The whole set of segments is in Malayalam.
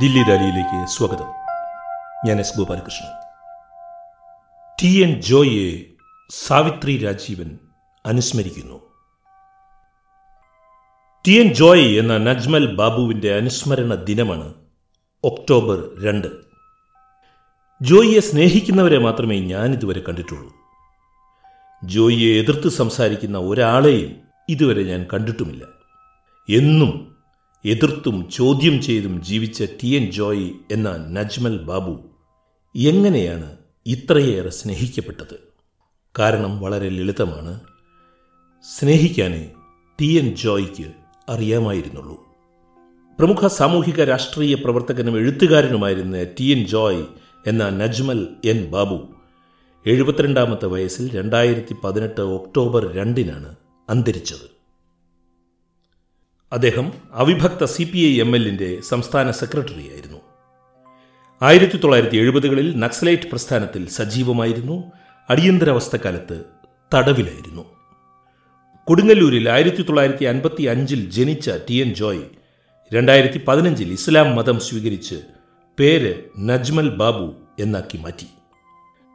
ദില്ലി ദാലിയിലേക്ക് സ്വാഗതം. ഞാൻ എസ് ഗോപാലകൃഷ്ണൻ. ടി എൻ ജോയെ സാവിത്രി രാജീവൻ അനുസ്മരിക്കുന്നു. ടി എൻ ജോയ് എന്ന നജ്മൽ ബാബുവിന്റെ അനുസ്മരണ ദിനമാണ് ഒക്ടോബർ രണ്ട്. ജോയിയെ സ്നേഹിക്കുന്നവരെ മാത്രമേ ഞാൻ ഇതുവരെ കണ്ടിട്ടുള്ളൂ. ജോയിയെ എതിർത്ത് സംസാരിക്കുന്ന ഒരാളെയും ഇതുവരെ ഞാൻ കണ്ടിട്ടുമില്ല. എന്നും എതിർത്തും ചോദ്യം ചെയ്തും ജീവിച്ച ടി എൻ ജോയ് എന്ന നജ്മൽ ബാബു എങ്ങനെയാണ് ഇത്രയേറെ സ്നേഹിക്കപ്പെട്ടത്? കാരണം വളരെ ലളിതമാണ്. സ്നേഹിക്കാനേ ടി എൻ ജോയ്ക്ക് അറിയാമായിരുന്നുള്ളൂ. പ്രമുഖ സാമൂഹിക രാഷ്ട്രീയ പ്രവർത്തകനും എഴുത്തുകാരനുമായിരുന്ന ടി എൻ ജോയ് എന്ന നജ്മൽ എൻ ബാബു എഴുപത്തിരണ്ടാമത്തെ വയസ്സിൽ രണ്ടായിരത്തി പതിനെട്ട് ഒക്ടോബർ രണ്ടിനാണ് അന്തരിച്ചത്. അദ്ദേഹം അവിഭക്ത സി പി ഐ എം എല്ലിന്റെ സംസ്ഥാന സെക്രട്ടറിയായിരുന്നു. ആയിരത്തി തൊള്ളായിരത്തി എഴുപതുകളിൽ നക്സലൈറ്റ് പ്രസ്ഥാനത്തിൽ സജീവമായിരുന്നു. അടിയന്തരാവസ്ഥക്കാലത്ത് തടവിലായിരുന്നു. കൊടുങ്ങല്ലൂരിൽ ആയിരത്തി തൊള്ളായിരത്തി അൻപത്തി അഞ്ചിൽ ജനിച്ച ടി എൻ ജോയ് രണ്ടായിരത്തി പതിനഞ്ചിൽ ഇസ്ലാം മതം സ്വീകരിച്ച് പേര് നജ്മൽ ബാബു എന്നാക്കി മാറ്റി.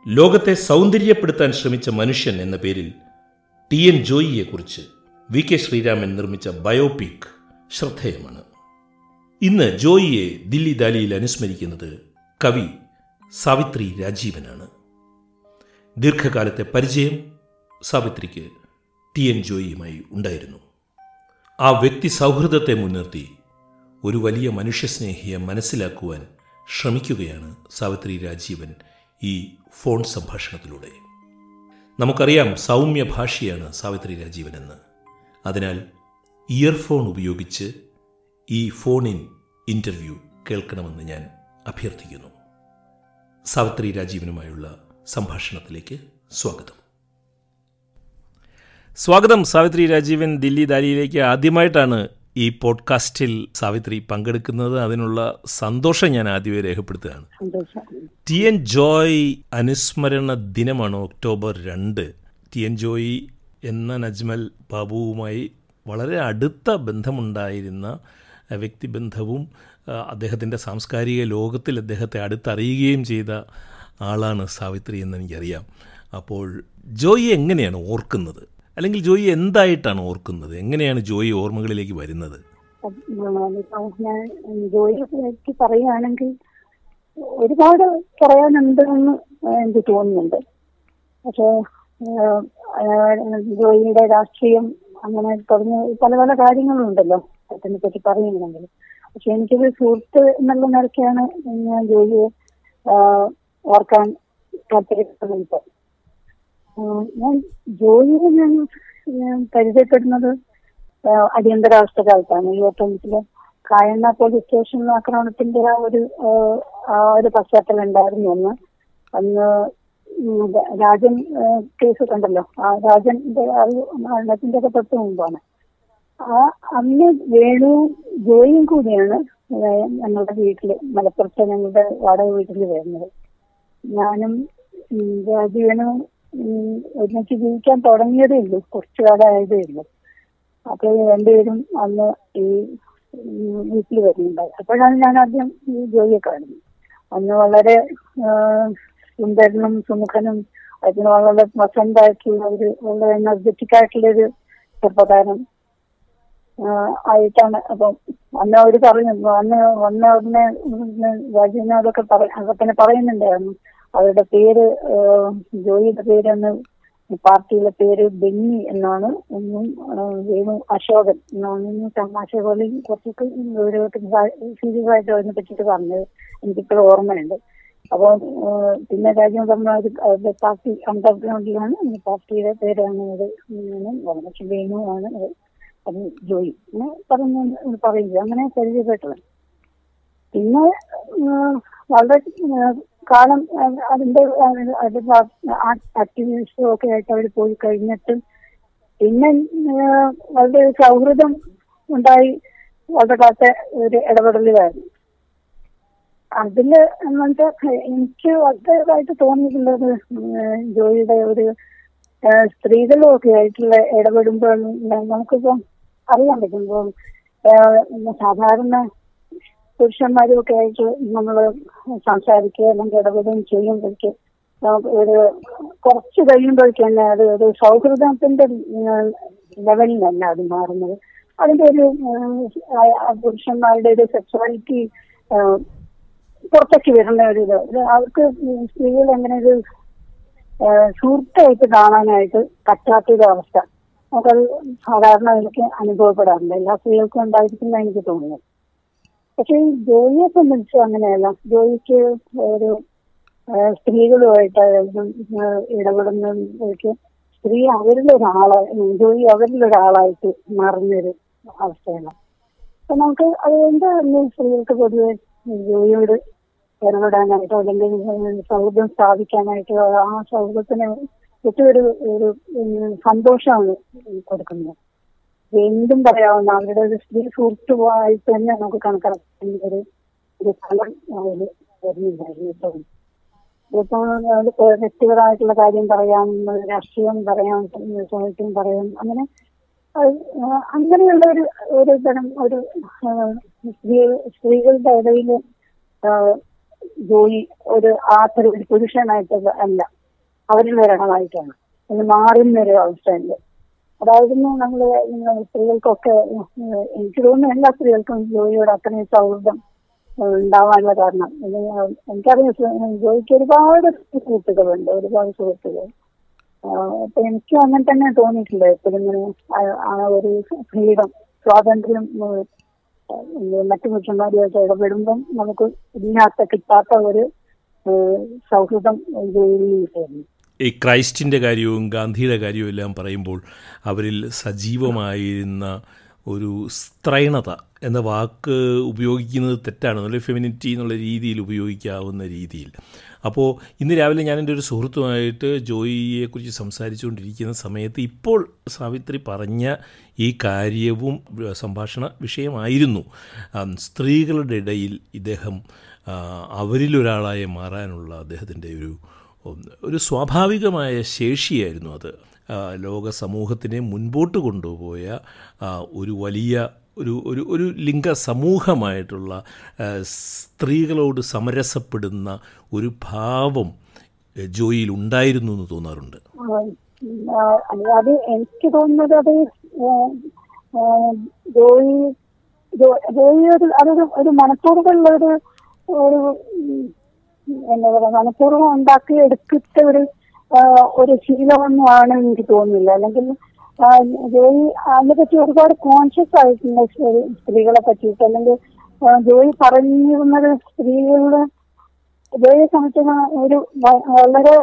ലോകത്തെ സൗന്ദര്യപ്പെടുത്താൻ ശ്രമിച്ച മനുഷ്യൻ എന്ന പേരിൽ ടി എൻ ജോയിയെക്കുറിച്ച് വി കെ ശ്രീരാമൻ നിർമ്മിച്ച ബയോപിക് ശ്രദ്ധേയമാണ്. ഇന്ന് ജോയിയെ ദില്ലി ദാലിയിൽ അനുസ്മരിക്കുന്നത് കവി സാവിത്രി രാജീവനാണ്. ദീർഘകാലത്തെ പരിചയം സാവിത്രിക്ക് ടി എൻ ജോയിയുമായി ഉണ്ടായിരുന്നു. ആ വ്യക്തി സൗഹൃദത്തെ മുൻനിർത്തി ഒരു വലിയ മനുഷ്യസ്നേഹിയെ മനസ്സിലാക്കുവാൻ ശ്രമിക്കുകയാണ് സാവിത്രി രാജീവൻ ഈ ഫോൺ സംഭാഷണത്തിലൂടെ. നമുക്കറിയാം സൗമ്യ ഭാഷയാണ് സാവിത്രി രാജീവൻ എന്ന് അതിനാൽ ഇയർഫോൺ ഉപയോഗിച്ച് ഈ ഫോണിൻ ഇന്റർവ്യൂ കേൾക്കണമെന്ന് ഞാൻ അഭ്യർത്ഥിക്കുന്നു. സാവിത്രി രാജീവനുമായുള്ള സംഭാഷണത്തിലേക്ക് സ്വാഗതം. സ്വാഗതം സാവിത്രി രാജീവൻ. ദില്ലി ദാലിയിലേക്ക് ആദ്യമായിട്ടാണ് ഈ പോഡ്കാസ്റ്റിൽ സാവിത്രി പങ്കെടുക്കുന്നത്. അതിനുള്ള സന്തോഷം ഞാൻ ആദ്യമേ രേഖപ്പെടുത്തുകയാണ്. ടി എൻ ജോയ് അനുസ്മരണ ദിനമാണ് ഒക്ടോബർ രണ്ട്. ടി എൻ ജോയ് എന്ന നജ്മൽ ബാബുവുമായി വളരെ അടുത്ത ബന്ധമുണ്ടായിരുന്ന വ്യക്തിബന്ധവും അദ്ദേഹത്തിന്റെ സാംസ്കാരിക ലോകത്തിൽ അദ്ദേഹത്തെ അടുത്തറിയുകയും ചെയ്ത ആളാണ് സാവിത്രി എന്ന് എനിക്കറിയാം. അപ്പോൾ ജോയി എങ്ങനെയാണ് ഓർക്കുന്നത്? അല്ലെങ്കിൽ ജോയി എന്തായിട്ടാണ് ഓർക്കുന്നത്? എങ്ങനെയാണ് ജോയി ഓർമ്മകളിലേക്ക് വരുന്നത്? ജോയിയെ പറ്റി പറയുകയാണെങ്കിൽ ഒരുപാട് പറയാനുണ്ടെന്ന് എനിക്ക് തോന്നുന്നുണ്ട്. പക്ഷേ ജോയിയുടെ രാഷ്ട്രീയം അങ്ങനെ തുടങ്ങിയ പല പല കാര്യങ്ങളുണ്ടല്ലോ അതിനെ പറ്റി പറയുന്നുണ്ടെങ്കിൽ പക്ഷെ എനിക്കൊരു സുഹൃത്ത് എന്നുള്ള നിലയ്ക്കാണ് ഞാൻ ജോലിയെ ഓർക്കാൻ താല്പര്യപ്പെടുന്നത്. ഞാൻ ജോലിയെ ഞാൻ പരിചയപ്പെടുന്നത് അടിയന്തരാവസ്ഥ കാലത്താണ്. ഇരുപത്തൊമ്പതിൽ കായണ്ണ പോലീസ് സ്റ്റേഷൻ ആക്രമണത്തിന്റെ ആ ഒരു ആ ഒരു പശ്ചാത്തലം ഉണ്ടായിരുന്നു അന്ന്. അന്ന് രാജൻ കേസ് കണ്ടല്ലോ. ആ രാജന്റെ മരണത്തിന്റെ ഒക്കെ തൊട്ട് മുമ്പാണ്. ആ അന്ന് വേണു ജോയും കൂടിയാണ് ഞങ്ങളുടെ വീട്ടിൽ മലപ്പുറത്തെ ഞങ്ങളുടെ വാടക വീട്ടിൽ വരുന്നത്. ഞാനും രാജീവനും ഒരുമിച്ച് ജീവിക്കാൻ തുടങ്ങിയതേ ഉള്ളൂ. കുറച്ചു കാലമായതേ ഉള്ളൂ. അപ്പൊ രണ്ടുപേരും അന്ന് ഈ വീട്ടിൽ വരുന്നുണ്ടായി. അപ്പോഴാണ് ഞാൻ ആദ്യം ഈ ജോലിയെ കാണുന്നത്. അന്ന് വളരെ സുന്ദരനും സുമുഖനും അതിന് വളരെ പ്രസന്റായിട്ടുള്ള ഒരു വളരെ എനർജറ്റിക് ആയിട്ടുള്ള ഒരു ആയിട്ടാണ്. അപ്പം അന്ന് അവർ പറഞ്ഞു അന്ന് വന്ന ഉടനെ രാജീവിനോടൊക്കെ അതൊക്കെ പറയുന്നുണ്ടായിരുന്നു. അവരുടെ പേര് ജോയിയുടെ പേരെന്ന് പാർട്ടിയിലെ പേര് ബെന്നി എന്നാണ്. ഒന്നും വേണു അശോകൻ എന്നാണ്. തമാശ പോലെ കുറച്ചൊക്കെ ഒരു സീരിയസ് ആയിട്ട് അതിനെ പറ്റിയിട്ട് പറഞ്ഞത്. എനിക്കിപ്പോഴും ഓർമ്മയുണ്ട്. അപ്പോൾ പിന്നെ രാജ്യം പറഞ്ഞ പാർട്ടി അണ്ടർഗ്രൗണ്ടിലാണ്. പാർട്ടിയുടെ പേരാണ് ഇത് വളരെ വേണു ആണ് അത് ജോയി. അങ്ങനെ പറഞ്ഞു പറയുന്നത്. അങ്ങനെ പരിചയപ്പെട്ടത്. പിന്നെ വളരെ കാലം അതിന്റെ ആക്ടിവിസ്റ്റും ഒക്കെ ആയിട്ട് അവർ പോയി കഴിഞ്ഞിട്ട് പിന്നെ വളരെ സൗഹൃദം ഉണ്ടായി. വളരെ കാലത്തെ ഒരു ഇടപെടലുകായിരുന്നു അതിൽ എന്നുവെച്ചാൽ എനിക്ക് വളരെയായിട്ട് തോന്നിയിട്ടുള്ളത് ജോലിയുടെ ഒരു സ്ത്രീകളും ഒക്കെ ആയിട്ടുള്ള ഇടപെടുമ്പോൾ നമുക്കിപ്പം അറിയാൻ പറ്റുമ്പോൾ സാധാരണ പുരുഷന്മാരും ഒക്കെ ആയിട്ട് നമ്മൾ സംസാരിക്കുക അല്ലെങ്കിൽ ഇടപെടുകയും ചെയ്യുമ്പോഴേക്ക് നമുക്ക് ഒരു കുറച്ച് കഴിയുമ്പോഴേക്ക് തന്നെ അത് ഒരു സൗഹൃദത്തിന്റെ ലെവലിലല്ല അത് മാറുന്നത്. അതിന്റെ ഒരു പുരുഷന്മാരുടെ ഒരു സെക്സ്വാലിറ്റി പുറത്തേക്ക് വരുന്ന ഒരു ഇത്. അവർക്ക് സ്ത്രീകൾ എങ്ങനെ ഒരു സുഹൃത്തായിട്ട് കാണാനായിട്ട് പറ്റാത്തൊരു അവസ്ഥ. നമുക്കത് സാധാരണ എനിക്ക് അനുഭവപ്പെടാറുണ്ട്. എല്ലാ സ്ത്രീകൾക്കും ഉണ്ടായിരിക്കുന്ന എനിക്ക് തോന്നുന്നു. പക്ഷെ ഈ ജോലിയെ സംബന്ധിച്ച് അങ്ങനെയല്ല. ജോലിക്ക് ഒരു സ്ത്രീകളുമായിട്ട് ഇടപെടുന്നവർക്ക് സ്ത്രീ അവരിലൊരാളെ ജോലി അവരിലൊരാളായിട്ട് മാറുന്നൊരു അവസ്ഥയാണ്. അപ്പൊ നമുക്ക് അതുകൊണ്ട് സ്ത്രീകൾക്ക് പൊതുവെ ജോലിയോട് ഇടപെടാനായിട്ടോ അല്ലെങ്കിൽ സൗഹൃദം സ്ഥാപിക്കാനായിട്ടോ ആ സൗഹൃദത്തിന് ഏറ്റവും ഒരു സന്തോഷമാണ് കൊടുക്കുന്നത്. എന്തും പറയാവുന്ന അവരുടെ ഒരു സ്ത്രീ സുഹൃത്തുമായിട്ട് തന്നെ നമുക്ക് കണക്കാക്കുന്ന ഒരു ഒരു ഫലം അതിൽ വരുന്നുണ്ടായിരുന്നു ഇപ്പം. ഇപ്പോൾ വ്യക്തിപരമായിട്ടുള്ള കാര്യം പറയാം രാഷ്ട്രീയം പറയാം സാഹിത്യം പറയാം അങ്ങനെ അങ്ങനെയുള്ള ഒരു ഒരു തരം ഒരു സ്ത്രീ സ്ത്രീകളുടെ ഇടയിൽ ജോലി ഒരു ആത്തൊരു ഒരു പുരുഷനായിട്ട് അല്ല. അവരിൽ വരണമായിട്ടാണ് അത് മാറുന്ന ഒരു അവസ്ഥയുണ്ട്. അതായിരുന്നു നമ്മൾ സ്ത്രീകൾക്കൊക്കെ എനിക്ക് തോന്നുന്നു എല്ലാ സ്ത്രീകൾക്കും ജോലിയോട് അത്രയും സൗഹൃദം ഉണ്ടാവാനുള്ള കാരണം. എനിക്കറിയാം ജോലിക്ക് ഒരുപാട് സുഹൃത്തുക്കളുണ്ട് ഒരുപാട് സുഹൃത്തുക്കൾ. അപ്പൊ എനിക്കും അങ്ങനെ തന്നെ തോന്നിയിട്ടില്ല എപ്പോഴും ഇങ്ങനെ ആ- ആ ഒരു ഫ്രീഡം സ്വാതന്ത്ര്യം മറ്റു പുരുഷന്മാരുമായിട്ട് ഇടപെടുമ്പം നമുക്ക് ഇതിനകത്ത് കിട്ടാത്ത ഒരു സൗഹൃദം കിട്ടുന്നു ഈ ക്രൈസ്റ്റിന്റെ കാര്യവും ഗാന്ധിയുടെ കാര്യവും എല്ലാം പറയുമ്പോൾ അവരിൽ സജീവമായിരുന്ന ഒരു സ്ത്രൈണത എന്ന വാക്ക് ഉപയോഗിക്കുന്നത് തെറ്റാണ്. നല്ല ഫെമിനിറ്റി എന്നുള്ള രീതിയിൽ ഉപയോഗിക്കാവുന്ന രീതിയിൽ. അപ്പോൾ ഇന്ന് രാവിലെ ഞാൻ എന്റെ ഒരു സുഹൃത്തുമായിട്ട് ജോയിയെക്കുറിച്ച് സംസാരിച്ചുകൊണ്ടിരിക്കുന്ന സമയത്ത് ഇപ്പോൾ സാവിത്രി പറഞ്ഞ ഈ കാര്യവും സംഭാഷണ വിഷയമായിരുന്നു. സ്ത്രീകളുടെ ഇടയിൽ ഇദ്ദേഹം അവരിലൊരാളായി മാറാനുള്ള അദ്ദേഹത്തിന്റെ ഒരു ഒരു സ്വാഭാവികമായ ശേഷിയായിരുന്നു അത്. ലോക സമൂഹത്തിനെ മുൻപോട്ട് കൊണ്ടുപോയ ഒരു വലിയ ഒരു ഒരു ഒരു ലിംഗ സമൂഹമായിട്ടുള്ള സ്ത്രീകളോട് സമരസപ്പെടുന്ന ഒരു ഭാവം ജോയിൽ ഉണ്ടായിരുന്നു എന്ന് തോന്നാറുണ്ട്. അത് എനിക്ക് തോന്നുന്നത് അത് ജോയി ജോയി അതൊരു ഒരു മനഃപൂർവമുള്ള ഒരു എന്താ പറയാ മനഃപൂർവം ഉണ്ടാക്കി എടുക്കത്തെ ഒരു ഒരു ശീലമൊന്നുമാണ് എനിക്ക് തോന്നുന്നില്ല. അല്ലെങ്കിൽ ജോലി അതിനെ പറ്റി ഒരുപാട് കോൺഷ്യസ് ആയിട്ടുണ്ട് സ്ത്രീകളെ പറ്റിയിട്ട് അല്ലെങ്കിൽ ജോലി പറഞ്ഞിരുന്നത് സ്ത്രീകളുടെ ജോലിയെ സംബന്ധിച്ച ഒരു വളരെ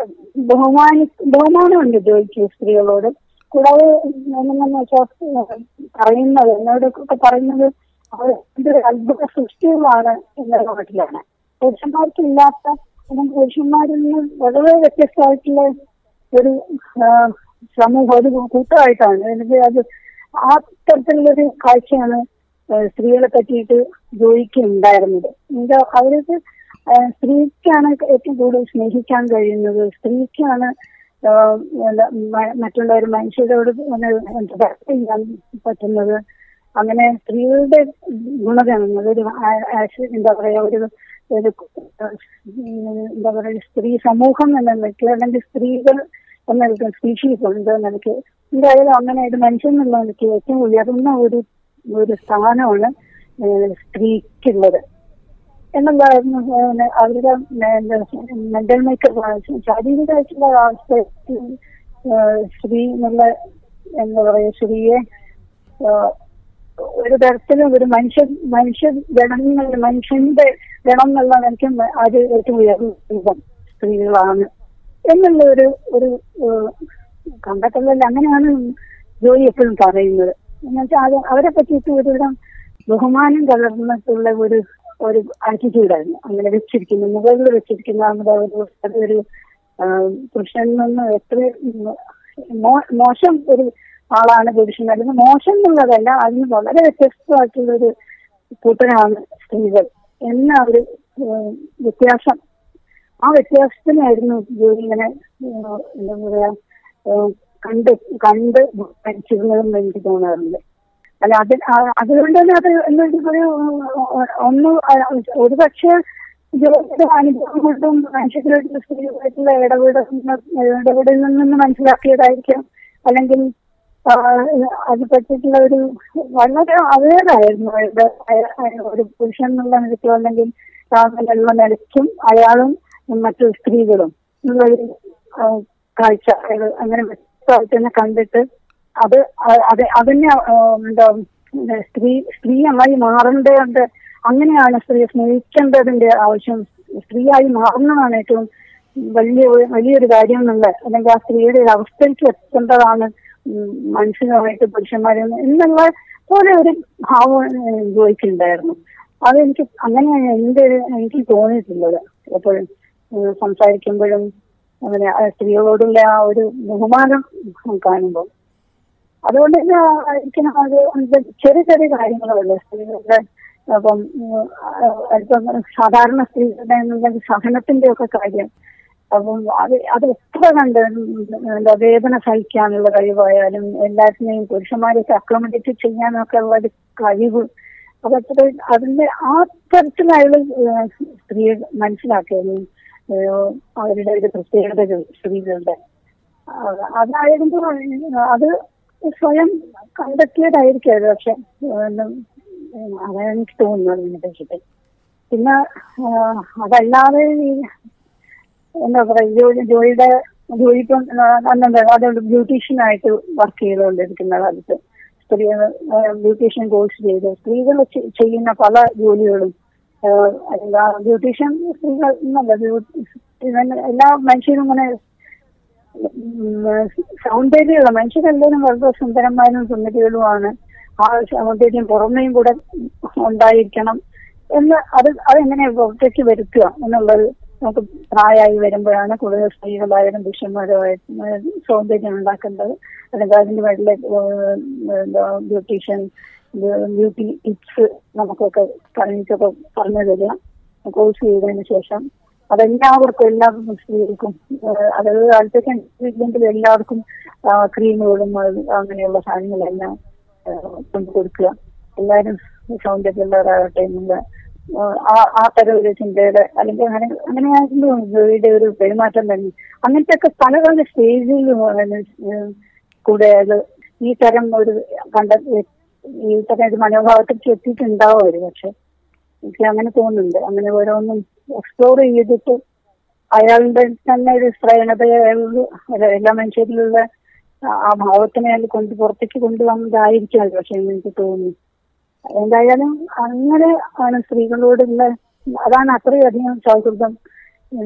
ബഹുമാനി ബഹുമാനമുണ്ട് ജോലിക്ക് സ്ത്രീകളോട്. കൂടാതെ എങ്ങനെയാന്ന് വെച്ചാൽ പറയുന്നത് എന്നോട് ഒക്കെ പറയുന്നത് അവർ അത്ഭുത സൃഷ്ടികളാണ് എന്നുള്ള നാട്ടിലാണ് പുരുഷന്മാർക്ക് ഇല്ലാത്ത അല്ലെങ്കിൽ പുരുഷന്മാരിൽ നിന്ന് വളരെ വ്യത്യസ്തമായിട്ടുള്ള ഒരു സമൂഹം ഒരു കൂട്ടമായിട്ടാണ്. എനിക്ക് അത് ആ തരത്തിലുള്ളൊരു കാഴ്ചയാണ് സ്ത്രീകളെ പറ്റിയിട്ട് ജോലിക്ക് ഉണ്ടായിരുന്നത് എന്താ അവർക്ക് സ്ത്രീക്കാണ് ഏറ്റവും കൂടുതൽ സ്നേഹിക്കാൻ കഴിയുന്നത്. സ്ത്രീക്കാണ് മറ്റുള്ളവർ മനുഷ്യരോട് ചെയ്യാൻ പറ്റുന്നത്. അങ്ങനെ സ്ത്രീകളുടെ ഗുണഗണങ്ങൾ ഒരു എന്താ പറയാ ഒരു ഒരു എന്താ പറയാ സ്ത്രീ സമൂഹം എന്ന നിലയ്ക്ക് അല്ലെങ്കിൽ സ്ത്രീകൾ എന്ന നിലയ്ക്ക് സ്പീഷീസ് ഉണ്ട് നിലയ്ക്ക് എന്തായാലും അങ്ങനെ ഒരു മനുഷ്യൻ എന്നുള്ള നിലയ്ക്ക് ഏറ്റവും ഉയർന്ന ഒരു ഒരു സ്ഥാനമാണ് സ്ത്രീക്കുള്ളത്. എന്നുള്ളതായിരുന്നു അവരുടെ മെന്റൽ മേക്കപ്പ് ശാരീരികമായിട്ടുള്ള അവസ്ഥ സ്ത്രീ എന്നുള്ള എന്താ പറയാ സ്ത്രീയെ ഒരു തരത്തിലും ഒരു മനുഷ്യ മനുഷ്യ ഗണങ്ങൾ മനുഷ്യന്റെ ഗണം എന്നുള്ള എനിക്ക് അത് ഏറ്റവും ഉയർന്ന രൂപം സ്ത്രീകളാണ് എന്നുള്ള ഒരു ഒരു കണ്ടെത്തലിൽ അങ്ങനെയാണ് ജോലി എപ്പോഴും പറയുന്നത്. എന്നുവെച്ചാൽ അത് അവരെ പറ്റിയിട്ട് ഒരുവിധം ബഹുമാനം കലർന്നിട്ടുള്ള ഒരു ഒരു ആറ്റിറ്റ്യൂഡായിരുന്നു അങ്ങനെ വെച്ചിരിക്കുന്നു മുകളിൽ വെച്ചിരിക്കുന്ന ഒരു അതൊരു പുരുഷനിൽ നിന്ന് എത്ര മോശം ഒരു ആളാണ് പുരുഷൻ മോശം എന്നുള്ളതല്ല അതിന് വളരെ വ്യത്യസ്തമായിട്ടുള്ള ഒരു കൂട്ടരാണ് സ്ത്രീകൾ. എന്ന ഒരു വ്യത്യാസം? ആ വ്യത്യാസത്തിനായിരുന്നു ജോലി ഇങ്ങനെ എന്താ പറയാ കണ്ട് കണ്ട് പഠിച്ചിരുന്നതെന്ന് എനിക്ക് തോന്നാറുണ്ട്. അല്ല അത് അതുകൊണ്ട് തന്നെ അത് എന്താ ഒരു ഒന്ന് ഒരു പക്ഷേ ജോലിയുടെ അനുഭവം കൊണ്ടും മനുഷ്യരുടെ സ്ത്രീകളായിട്ടുള്ള ഇടപെടൽ ഇടപെടലിൽ നിന്ന് മനസ്സിലാക്കിയതായിരിക്കാം. അല്ലെങ്കിൽ അത് പറ്റിയിട്ടുള്ള ഒരു വളരെ അവേറായിരുന്നു ഒരു പുരുഷൻ എന്നുള്ള നിലയ്ക്കോ അല്ലെങ്കിൽ താങ്കളുള്ള നിലയ്ക്കും അയാളും മറ്റു സ്ത്രീകളും എന്നുള്ളൊരു കാഴ്ച. അങ്ങനെ വ്യക്തമായിട്ട് തന്നെ കണ്ടിട്ട് അത് അത് അതിനെ എന്താ സ്ത്രീ സ്ത്രീ അമ്മായി മാറേണ്ടതുണ്ട്. അങ്ങനെയാണ് സ്ത്രീയെ സ്നേഹിക്കേണ്ടതിന്റെ ആവശ്യം. സ്ത്രീയായി മാറുന്നതാണ് ഏറ്റവും വലിയ വലിയൊരു കാര്യം എന്നുള്ള അല്ലെങ്കിൽ ആ സ്ത്രീയുടെ ഒരു അവസ്ഥയ്ക്ക് എത്തേണ്ടതാണ് ഉം, പുരുഷന്മാരും എന്നുള്ള പോലെ ഒരു ഭാവം ജോയിക്കുണ്ടായിരുന്നു അതെനിക്ക് അങ്ങനെയാണ് എന്റെ ഒരു എനിക്ക് തോന്നിയിട്ടുള്ളത്. എപ്പോഴും സംസാരിക്കുമ്പോഴും അങ്ങനെ സ്ത്രീകളോടുള്ള ആ ഒരു ബഹുമാനം കാണുമ്പോൾ. അതുകൊണ്ട് തന്നെ ആയിരിക്കണം അത് ചെറിയ ചെറിയ കാര്യങ്ങളല്ലേ സ്ത്രീകളുടെ അപ്പം അടുത്ത സാധാരണ സ്ത്രീകളുടെ സഹനത്തിന്റെ ഒക്കെ കാര്യം അപ്പം അത് അത് എത്ര കണ്ട് എന്താ വേദന സഹിക്കാനുള്ള കഴിവായാലും എല്ലാത്തിനെയും പുരുഷന്മാരെയൊക്കെ അക്രമിച്ചിട്ട് ചെയ്യാനൊക്കെ ഉള്ള ഒരു കഴിവ്. അപ്പൊ അത്ര അതിന്റെ ആ തരത്തിൽ അയാൾ സ്ത്രീ മനസ്സിലാക്കിയത് അവരുടെ ഒരു പ്രത്യേകതകൾ സ്ത്രീകളുടെ അത് അതായിരുന്നു അത് സ്വയം കണ്ടെത്തിയതായിരിക്കും അത്. പക്ഷെ അതാണ് എനിക്ക് തോന്നുന്നത് അതിനെ പറ്റിയിട്ട്. പിന്നെ അതല്ലാതെ എന്താ പറയാ ജോലി ജോലിയുടെ ജോലി അതുകൊണ്ട് അതുകൊണ്ട് ബ്യൂട്ടീഷ്യനായിട്ട് വർക്ക് ചെയ്തുകൊണ്ടിരിക്കുന്ന കാലത്ത് സ്ത്രീ ബ്യൂട്ടീഷ്യൻ കോഴ്സ് ചെയ്ത്. സ്ത്രീകൾ ചെയ്യുന്ന പല ജോലികളും ബ്യൂട്ടീഷ്യൻ സ്ത്രീകൾ എന്നല്ല എല്ലാ മനുഷ്യരും ഇങ്ങനെ സൗന്ദര്യമുള്ള മനുഷ്യരെല്ലാവരും വളരെ സുന്ദരന്മാരും സുന്ദരികളുമാണ്. ആ സൗന്ദര്യം പുറമേയും കൂടെ ഉണ്ടായിരിക്കണം എന്ന് അത് അതെങ്ങനെ പുറത്തേക്ക് വരുത്തുക എന്നുള്ളത് നമുക്ക് പ്രായമായി വരുമ്പോഴാണ് കൂടുതൽ സ്ത്രീകളായാലും പുരുഷന്മാരുമായിട്ട് സൗന്ദര്യം ഉണ്ടാക്കേണ്ടത് അല്ലെങ്കിൽ അതിന് വേണ്ടി എന്താ ബ്യൂട്ടീഷ്യൻ ബ്യൂട്ടി ടിപ്സ് നമുക്കൊക്കെ പറഞ്ഞിട്ടൊക്കെ പറഞ്ഞു തരിക. കോഴ്സ് ചെയ്തതിന് ശേഷം അതെല്ലാവർക്കും എല്ലാ സ്ത്രീകൾക്കും അതായത് താല്പര്യം ഇല്ലെങ്കിൽ എല്ലാവർക്കും ക്രീമുകളും അങ്ങനെയുള്ള സാധനങ്ങളെല്ലാം കൊണ്ടു കൊടുക്കുക എല്ലാവരും സൗന്ദര്യമുള്ളവരാകട്ടെ എന്നുള്ള ആ തരം ഒരു ചിന്തയുടെ അല്ലെങ്കിൽ അങ്ങനെ അങ്ങനെയായിരുന്നു ജോലിയുടെ ഒരു പെരുമാറ്റം തന്നെ. അങ്ങനത്തെ ഒക്കെ പല പല സ്റ്റേജിൽ കൂടെ അത് ഈ തരം ഒരു കണ്ട ഈ തരം ഒരു മനോഭാവത്തിലേക്ക് എത്തിയിട്ടുണ്ടാവും ഒരു പക്ഷെ. എനിക്ക് അങ്ങനെ തോന്നുന്നുണ്ട്. അങ്ങനെ ഓരോന്നും എക്സ്പ്ലോർ ചെയ്തിട്ട് അയാളുടെ തന്നെ ഒരു അയാൾ എല്ലാ മനുഷ്യരിലുള്ള ആ- ഭാവത്തിനെ അയാൾ കൊണ്ട് പുറത്തേക്ക് കൊണ്ടുവന്നതായിരിക്കാം പക്ഷെ എനിക്ക് തോന്നുന്നു. എന്തായാലും അങ്ങനെ ആണ് സ്ത്രീകളോടുള്ള അതാണ് അത്രയധികം സൗഹൃദം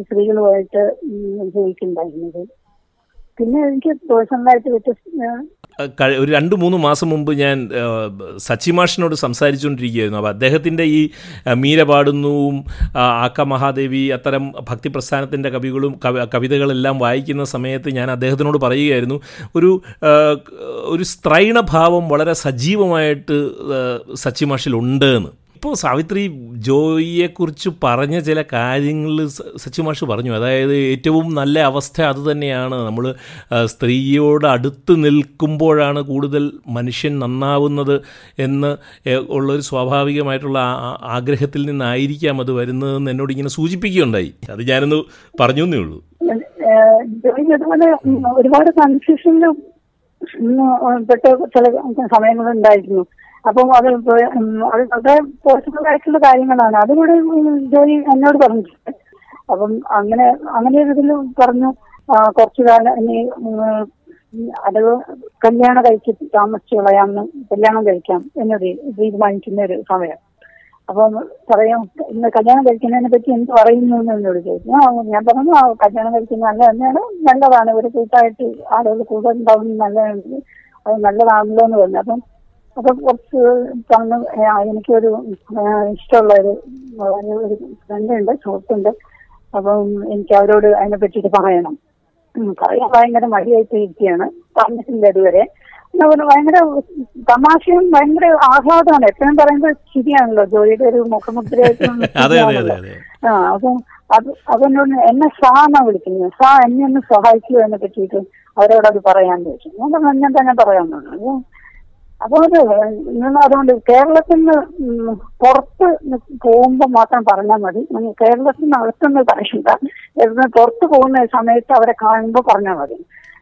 സ്ത്രീകളുമായിട്ട് ഉം, ജീവിക്കുന്നുണ്ടായിരുന്നത് പിന്നെ എനിക്ക് പേഴ്സണലായിട്ട് വ്യത്യസ്ത ഒരു രണ്ട് മൂന്ന് മാസം മുമ്പ് ഞാൻ സച്ചി മാഷിനോട് സംസാരിച്ചുകൊണ്ടിരിക്കുകയായിരുന്നു. അപ്പോൾ അദ്ദേഹത്തിന്റെ ഈ മീര പാടുന്നുവും ആക്ക മഹാദേവി അത്തരം ഭക്തി പ്രസ്ഥാനത്തിന്റെ കവികളും കവി കവിതകളെല്ലാം വായിക്കുന്ന സമയത്ത് ഞാൻ അദ്ദേഹത്തിനോട് പറയുകയായിരുന്നു. ഒരു ഒരു സ്ത്രൈണഭാവം വളരെ സജീവമായിട്ട് സച്ചി മാഷിലുണ്ട് എന്ന്. ഇപ്പോൾ സാവിത്രി ജോയിയെക്കുറിച്ച് പറഞ്ഞ ചില കാര്യങ്ങൾ സച്ചി മാഷ് പറഞ്ഞു. അതായത് ഏറ്റവും നല്ല അവസ്ഥ അതുതന്നെയാണ് നമ്മൾ സ്ത്രീയോട് അടുത്ത് നിൽക്കുമ്പോഴാണ് കൂടുതൽ മനുഷ്യൻ നന്നാവുന്നത് എന്ന് ഉള്ളൊരു സ്വാഭാവികമായിട്ടുള്ള ആഗ്രഹത്തിൽ നിന്നായിരിക്കാം അത് വരുന്നതെന്ന് എന്നോട് ഇങ്ങനെ സൂചിപ്പിക്കുകയുണ്ടായി. അത് ഞാനൊന്ന് പറഞ്ഞു എന്നേ ഉള്ളൂ. ഒരുപാട് കൺഫ്യൂഷനിലും പെട്ട ചില സമയങ്ങളുണ്ടായിരുന്നു. അപ്പം അത് അത് വളരെ പോസിബിൾ ആയിട്ടുള്ള കാര്യങ്ങളാണ്. അതുകൂടെ ജോലി എന്നോട് പറഞ്ഞിട്ടുണ്ട്. അപ്പം അങ്ങനെ അങ്ങനെ ഒരു ഇതിൽ പറഞ്ഞു കുറച്ചു കാലം ഇനി അത് കല്യാണം കഴിച്ച് താമസിച്ചു കളയാമെന്ന് കല്യാണം കഴിക്കാം എന്ന് തീരുമാനിക്കുന്ന ഒരു സമയം. അപ്പം പറയാം ഇന്ന് കല്യാണം കഴിക്കുന്നതിനെ പറ്റി എന്ത് പറയുന്നു എന്ന് എന്നോട് ചോദിച്ചു ഞാൻ പറഞ്ഞു ആ കല്യാണം കഴിക്കുന്നത് നല്ല തന്നെയാണ് നല്ലതാണ്. ഒരു കൂട്ടായിട്ട് ആളുകൾ കൂടെ ഉണ്ടാവുന്നത് നല്ലതാണ് അത് നല്ലതാണല്ലോ എന്ന് പറഞ്ഞു. അപ്പം അപ്പൊ കുറച്ച് തന്ന്. "ആ, എനിക്കൊരു ഇഷ്ടമുള്ള ഒരു ഒരു- ഫ്രണ്ടുണ്ട് സുഹൃത്തുണ്ട്. അപ്പം എനിക്ക് അവരോട് അതിനെ പറ്റിയിട്ട് പറയണം പറയാൻ ഭയങ്കര മടിയായിട്ട് ഇരിക്കുകയാണ് പറഞ്ഞിട്ടില്ല ഇതുവരെ. ഭയങ്കര തമാശയും ഭയങ്കര ആഹ്ലാദമാണ്. എപ്പോഴും പറയുമ്പോൾ ശരിയാണല്ലോ ജോലിയുടെ ഒരു മുഖമുദ്രയായിട്ട് ആ അപ്പം അത് അതെന്നോട് എന്നെ സാ എന്നാ വിളിക്കുന്നത്? സാ എന്നെ ഒന്ന് സഹായിക്കൂ എന്നെ പറ്റിയിട്ട് അവരോടത് പറയാൻ ചോദിച്ചു. ഞാൻ ഞാൻ തന്നെ പറയാൻ പറഞ്ഞു. അപ്പോൾ അത് അതുകൊണ്ട് കേരളത്തിൽ നിന്ന് പുറത്ത് പോകുമ്പോൾ മാത്രം പറഞ്ഞാൽ മതി. കേരളത്തിൽ നിന്ന് അകത്തുനിന്ന് പറയണ്ട. എന്ന് പുറത്ത് പോകുന്ന സമയത്ത് അവരെ കാണുമ്പോൾ പറഞ്ഞാൽ മതി.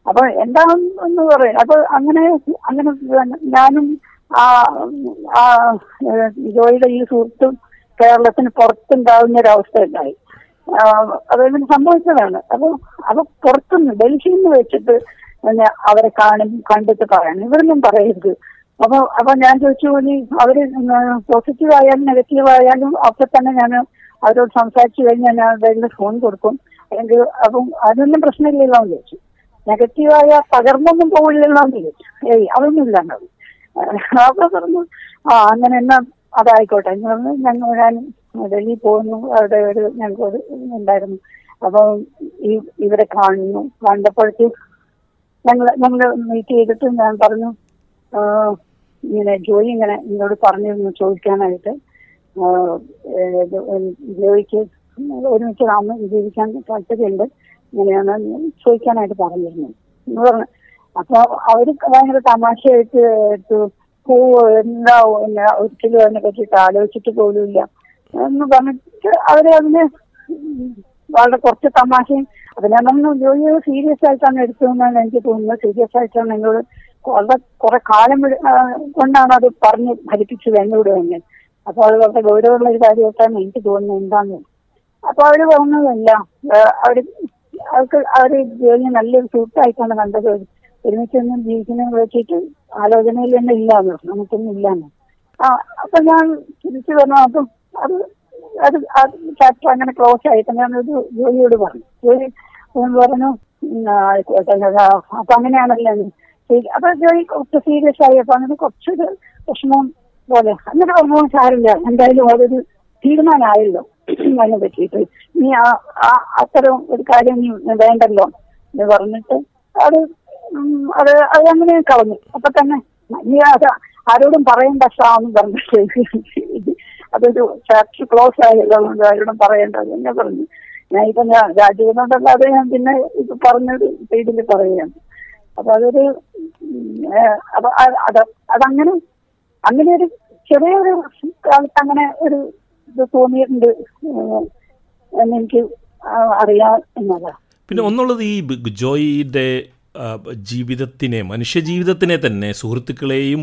അപ്പൊ എന്താന്ന് പറയും അപ്പൊ അങ്ങനെ അങ്ങനെ ഞാനും ആ ജോയിയുടെ ഈ സുഹൃത്തും കേരളത്തിന് പുറത്തുണ്ടാവുന്ന ഒരു അവസ്ഥ ഉണ്ടായി അതൊന്നും സംഭവിച്ചതാണ്. അപ്പൊ അപ്പൊ പുറത്തുനിന്ന് ഡൽഹിയിൽ നിന്ന് വെച്ചിട്ട് അവരെ കാണും കണ്ടിട്ട് പറയണം ഇവരൊന്നും പറയരുത്. അപ്പൊ അപ്പൊ ഞാൻ ചോദിച്ചു ഇനി അവർ പോസിറ്റീവ് ആയാലും നെഗറ്റീവ് ആയാലും അപ്പൊ തന്നെ ഞാൻ അവരോട് സംസാരിച്ചു കഴിഞ്ഞാൽ ഞാൻ അവരുടെ ഫോൺ കൊടുക്കും. അല്ലെങ്കിൽ അപ്പം അതൊന്നും പ്രശ്നമില്ലല്ലോ എന്ന് ചോദിച്ചു. നെഗറ്റീവായ പകർന്നൊന്നും പോകില്ലല്ലോ എന്ന് ചോദിച്ചു. ഏയ് അതൊന്നും ഇല്ലാണ്ടാവും അപ്പൊ പറഞ്ഞു ആ അങ്ങനെ എന്നാ അതായിക്കോട്ടെ. എന്ന് പറഞ്ഞു ഞങ്ങൾ ഞാൻ ഡൽഹി പോകുന്നു. അവിടെ ഒരു ഞങ്ങൾക്ക് ഒരു ഉണ്ടായിരുന്നു. അപ്പൊ ഈ ഇവരെ കാണുന്നു. കണ്ടപ്പോഴത്തേക്ക് ഞങ്ങൾ ഞങ്ങൾ മീറ്റ് ചെയ്തിട്ട് ഞാൻ പറഞ്ഞു ഇങ്ങനെ ജോയി ഇങ്ങനെ എന്നോട് പറഞ്ഞിരുന്നു ചോദിക്കാനായിട്ട്. ജോയിക്ക് ഒരുമിച്ച് ആവുമ്പോൾ ജീവിക്കാൻ താല്പര്യമുണ്ട്. ഇങ്ങനെയാണ് ചോദിക്കാനായിട്ട് പറഞ്ഞിരുന്നു എന്ന് പറഞ്ഞു അപ്പൊ അവർ ഭയങ്കര തമാശയായിട്ട് എടുത്തു. പൂ എന്താ ഒരിക്കലും അതിനെ പറ്റിയിട്ട് ആലോചിച്ചിട്ട് പോലുമില്ല എന്ന് പറഞ്ഞിട്ട് അവർ അതിന് വളരെ കുറച്ച് തമാശയും അതിനെ നമ്മൾ ജോലി സീരിയസ് ആയിട്ടാണ് എടുത്തതെന്നാണ് എനിക്ക് തോന്നുന്നത്. സീരിയസ് ആയിട്ടാണ് എന്നോട് വളരെ കുറെ കാലം കൊണ്ടാണ് അത് പറഞ്ഞ് ഫലിപ്പിച്ചത് എന്നോട് തന്നെ. അപ്പൊ അത് വളരെ ഗൗരവമുള്ള ഒരു കാര്യമായിട്ടാണ് എനിക്ക് തോന്നുന്നത് എന്താന്ന്. അപ്പൊ അവർ പറഞ്ഞതല്ല അവർ അവർക്ക് അവർ ജോലി നല്ലൊരു സൂട്ടായിട്ടാണ് കണ്ടത്. ഒരുമിച്ചൊന്നും ജീവിക്കുന്ന വെച്ചിട്ട് ആലോചനയിൽ തന്നെ ഇല്ലാന്ന് നമുക്കൊന്നും ഇല്ലാന്ന്. ആ അപ്പൊ ഞാൻ തിരിച്ചു പറഞ്ഞു അപ്പം അത് അത് ചാപ്റ്റർ അങ്ങനെ ക്ലോസ് ആയിട്ട് ഞാൻ ഒരു ജോലിയോട് പറഞ്ഞു. ജോലി പറഞ്ഞു അപ്പൊ അങ്ങനെയാണല്ലോ. അപ്പൊ ജോലി കുറച്ച് സീരിയസ് ആയി. അപ്പൊ അങ്ങനെ കുറച്ചൊരു വിഷമം പോലെ. അങ്ങനെ ഒന്നും സാരില്ല എന്തായാലും അതൊരു തീരുമാനമായല്ലോ അതിനെ പറ്റിയിട്ട്. നീ ആ അത്തരം ഒരു കാര്യം നീ വേണ്ടല്ലോ എന്ന് പറഞ്ഞിട്ട് അത് അത് അത് അങ്ങനെ കളഞ്ഞു. അപ്പൊ തന്നെ നീ അത് ആരോടും പറയണ്ട ഷാന്ന് പറഞ്ഞിട്ട് അതൊരു ചാപ്റ്റർ ക്ലോസ് ആയല്ലോ അതുകൊണ്ട് ആരോടും പറയേണ്ടത് എന്നെ പറഞ്ഞു. ഞാൻ ഇപ്പൊ ഞാൻ രാജീവനോടല്ലാതെ ഞാൻ പിന്നെ ഇത് പറഞ്ഞൊരു രീതിയിൽ പറയുകയാണ്. അപ്പൊ അതൊരു അപ്പൊ അത് അത് അതങ്ങനെ അങ്ങനെ ഒരു ചെറിയൊരു കാലത്ത് അങ്ങനെ ഒരു ഇത് തോന്നിയിട്ടുണ്ട് എനിക്ക് അറിയാം എന്നതാ. പിന്നെ ഒന്നുള്ളത് ഈ ജോയിയുടെ ജീവിതത്തിനെ മനുഷ്യജീവിതത്തിനെ തന്നെ സുഹൃത്തുക്കളെയും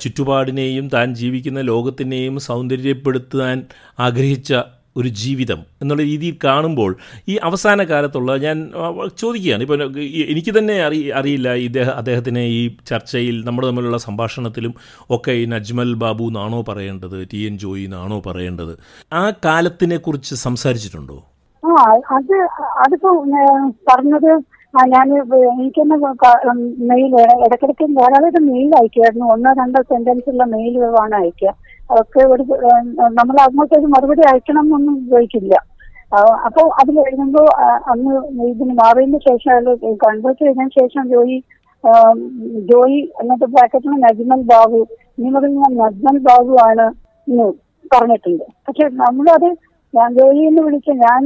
ചുറ്റുപാടിനെയും താൻ ജീവിക്കുന്ന ലോകത്തിനെയും സൗന്ദര്യപ്പെടുത്താൻ ആഗ്രഹിച്ച ഒരു ജീവിതം എന്നുള്ള രീതിയിൽ കാണുമ്പോൾ ഈ അവസാന കാലത്തുള്ള ഞാൻ ചോദിക്കുകയാണ്. ഇപ്പോൾ എനിക്ക് തന്നെ അറി അറിയില്ല ഇദ്ദേഹം അദ്ദേഹത്തിനെ ഈ ചർച്ചയിൽ നമ്മൾ തമ്മിലുള്ള സംഭാഷണത്തിലും ഒക്കെ ഈ നജ്മൽ ബാബു എന്നാണോ പറയേണ്ടത് ടി എൻ ജോയി എന്നാണോ പറയേണ്ടത്. ആ കാലത്തിനെ കുറിച്ച് സംസാരിച്ചിട്ടുണ്ടോ? ആ അത് അതിപ്പോ പറഞ്ഞത് ഞാൻ എനിക്കെന്ന മെയിൽ ഇടയ്ക്കിടയ്ക്ക് ധാരാളം മെയിൽ അയക്കുമായിരുന്നു ഒന്നോ രണ്ടോ സെന്റൻസ് ഉള്ള മെയിലുകളാണ് അയക്കുക. അതൊക്കെ ഒരു നമ്മൾ അങ്ങോട്ടൊരു മറുപടി അയക്കണം എന്നൊന്നും ചോദിക്കില്ല അപ്പോൾ അപ്പൊ അത് എഴുതുമ്പോൾ അന്ന് ഇതിന് മാറിയതിന് ശേഷം കൺവേർട്ട് ചെയ്തതിനു ശേഷം ജോയി ജോയി എന്നിട്ട് ബ്രാക്കറ്റിൽ നജ്മൽ ബാബു ഇനി മുതൽ ഞാൻ നജ്മൽ ബാബു ആണ് എന്ന് പറഞ്ഞിട്ടുണ്ട്. പക്ഷെ നമ്മളത് ഞാൻ ജോയി എന്ന് വിളിച്ച ഞാൻ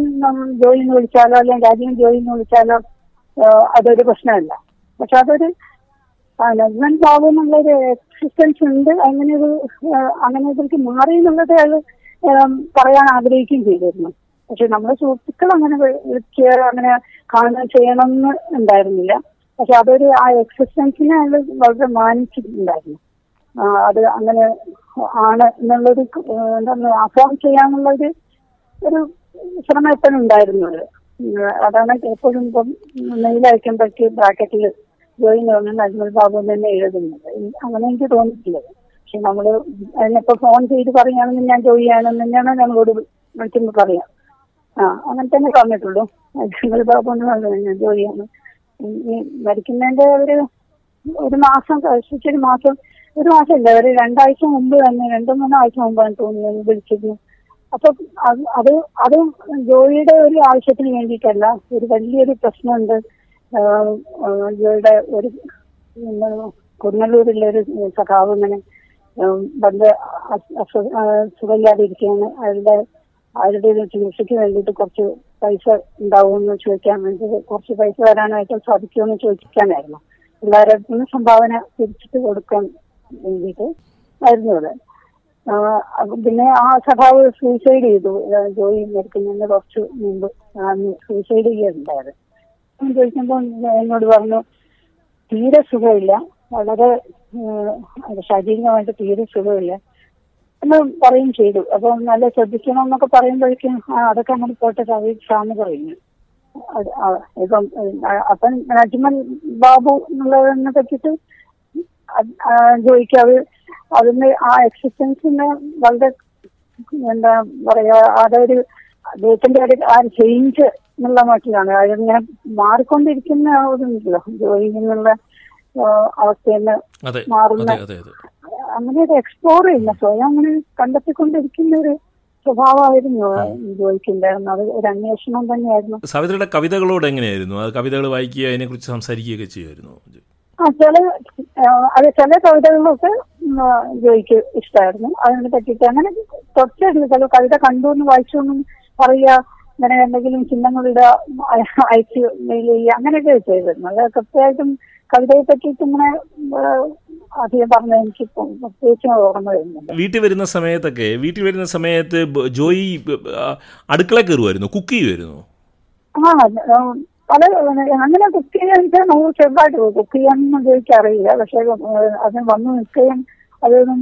ജോയി വിളിച്ചാലോ അല്ലെങ്കിൽ രാജീവൻ ജോയി വിളിച്ചാലോ അതൊരു പ്രശ്നമല്ല. പക്ഷെ അതൊരു ആ, നജ്മൽ ബാബു എന്നുള്ളൊരു എക്സിസ്റ്റൻസ് ഉണ്ട്. അങ്ങനെ ഒരു അങ്ങനെ ഇതിലേക്ക് മാറി എന്നുള്ളത് അയാൾ പറയാൻ ആഗ്രഹിക്കുകയും ചെയ്തിരുന്നു. പക്ഷെ നമ്മുടെ സുഹൃത്തുക്കൾ അങ്ങനെ അങ്ങനെ കാണുക ചെയ്യണം എന്ന് ഉണ്ടായിരുന്നില്ല. പക്ഷെ അതൊരു ആ എക്സിസ്റ്റൻസിനെ അയാൾ വളരെ മാനിച്ചിട്ടുണ്ടായിരുന്നു. അത് അങ്ങനെ ആണ് എന്നുള്ളൊരു എന്താ എന്താണ് അഫോം ചെയ്യാന്നുള്ളൊരു ഒരു ശ്രമം എപ്പോഴും ഉണ്ടായിരുന്നത്. ഉം, അതാണ് എപ്പോഴും ഇപ്പം മെയിൽ അയക്കുമ്പോഴേക്ക് ബ്രാക്കറ്റിൽ ജോയിൻ തോന്നുന്ന അജ്മൽ ബാബു തന്നെ എഴുതുന്നത്. അങ്ങനെ എനിക്ക് തോന്നിയിട്ടില്ല. പക്ഷെ നമ്മൾ അതിനിപ്പോ ഫോൺ ചെയ്ത് പറയുകയാണെന്ന് ഞാൻ ജോയി ആണെന്ന് തന്നെയാണ് ഞങ്ങളോട് വിളിക്കുമ്പോൾ പറയാം. ആ അങ്ങനെ തന്നെ പറഞ്ഞിട്ടുള്ളൂ. അജ്മൽ ബാബു എന്ന് പറഞ്ഞത് ഞാൻ ജോയിയാണ് മരിക്കുന്നതിന്റെ ഒരു ഒരു മാസം കഴിച്ചൊരു മാസം ഒരു മാസം ഇല്ല ഒരു രണ്ടാഴ്ച മുമ്പ് തന്നെ രണ്ടു മൂന്നാഴ്ച മുമ്പാണ് തോന്നുന്നത് വിളിച്ചിരുന്നു അപ്പൊ അത് അത് ജോയിയുടെ ഒരു ആവശ്യത്തിന് വേണ്ടിയിട്ടല്ല ഒരു വലിയൊരു പ്രശ്നമുണ്ട്. ജോയിയുടെ ഒരു കൊടുങ്ങല്ലൂരിലെ ഒരു സഖാവ് ഇങ്ങനെ വന്ന് സുഖമില്ലാതിരിക്കുകയാണ്. അയാളുടെ അയാളുടെ ഒരു ചികിത്സയ്ക്ക് വേണ്ടിയിട്ട് കുറച്ച് പൈസ ഉണ്ടാവുമെന്ന് ചോദിക്കാൻ വേണ്ടി കുറച്ച് പൈസ തരാനായിട്ട് സാധിക്കുമെന്ന് ചോദിക്കാനായിരുന്നു. എല്ലാവരുടെ സംഭാവന തിരിച്ചിട്ട് കൊടുക്കാൻ വേണ്ടിയിട്ട് ആയിരുന്നു പിന്നെ ആ സഖാവ് സൂയിസൈഡ് ചെയ്തു. ജോലി മരിക്കുന്നതിന് കുറച്ച് മുമ്പ്. സൂയിസൈഡ് ചെയ്യുന്നുണ്ടായത് ചോദിക്കുമ്പോൾ എന്നോട് പറഞ്ഞു തീരെ സുഖമില്ല. വളരെ ശാരീരികമായിട്ട് തീരെ സുഖമില്ല. എന്ന് പറയും ചെയ്തു. അപ്പൊ നല്ല ശ്രദ്ധിക്കണം എന്നൊക്കെ പറയുമ്പോഴേക്കും അതൊക്കെ അങ്ങനെ പോട്ടെ കവി സ്വാമി പറയുന്നു. ഇപ്പം അപ്പം നജ്മൻ ബാബു എന്നുള്ളതിനെ പറ്റിയിട്ട് ജോയിക്ക് അത് അതിന് ആ എക്സിസ്റ്റൻസിന് വളരെ എന്താ പറയാ അതൊരു അദ്ദേഹത്തിന്റെ ഒരു ആ ചേഞ്ച് എന്നുള്ള മട്ടിലാണ്. ഇങ്ങനെ മാറിക്കൊണ്ടിരിക്കുന്ന ഒരു ജോലി എന്നുള്ള അവസ്ഥയിൽ നിന്ന് മാറുന്ന അങ്ങനെ ഒരു എക്സ്പ്ലോർ ചെയ്യുന്ന സ്വയം അങ്ങനെ കണ്ടെത്തിക്കൊണ്ടിരിക്കുന്ന ഒരു സ്വഭാവമായിരുന്നു ജോലിക്കുണ്ടായിരുന്നു അത് ഒരു അന്വേഷണം തന്നെയായിരുന്നു. സവിതയുടെ കവിതകളോട് എങ്ങനെയായിരുന്നു? കവിതകൾ വായിക്കുക അതിനെക്കുറിച്ച് സംസാരിക്കുകയൊക്കെ ചെയ്യുമായിരുന്നു ചില അത് ചില കവിതകളൊക്കെ ജോയിക്ക് ഇഷ്ടമായിരുന്നു അതിനെ പറ്റിയിട്ട് അങ്ങനെ തൊട്ടായിരുന്നു ചില കവിത കണ്ടു എന്ന് വായിച്ചു എന്നും പറയുക അങ്ങനെ എന്തെങ്കിലും ചിഹ്നങ്ങളുടെ അയച്ച് മെയിൽ ചെയ്യുക അങ്ങനെയൊക്കെ ചെയ്തിരുന്നു. അത് കൃത്യമായിട്ടും കവിതയെ പറ്റിയിട്ട് ഇങ്ങനെ അധികം പറഞ്ഞ എനിക്ക് പ്രത്യേകിച്ച് ഓർമ്മ വരുന്നുണ്ട് വീട്ടിൽ വരുന്ന സമയത്തൊക്കെ വീട്ടിൽ വരുന്ന സമയത്ത് ജോയി അടുക്കള കയറുമായിരുന്നു കുക്ക് ചെയ്യുമായിരുന്നു? ആ, പല അങ്ങനെ കുക്ക് ചെയ്യാൻ വെച്ചാൽ നമുക്ക് ചെറുതായിട്ട് കുക്ക് ചെയ്യാനൊന്നും ചോദിക്കാൻ അറിയില്ല. പക്ഷെ അതിന് വന്ന് നിൽക്കുകയും അതൊന്നും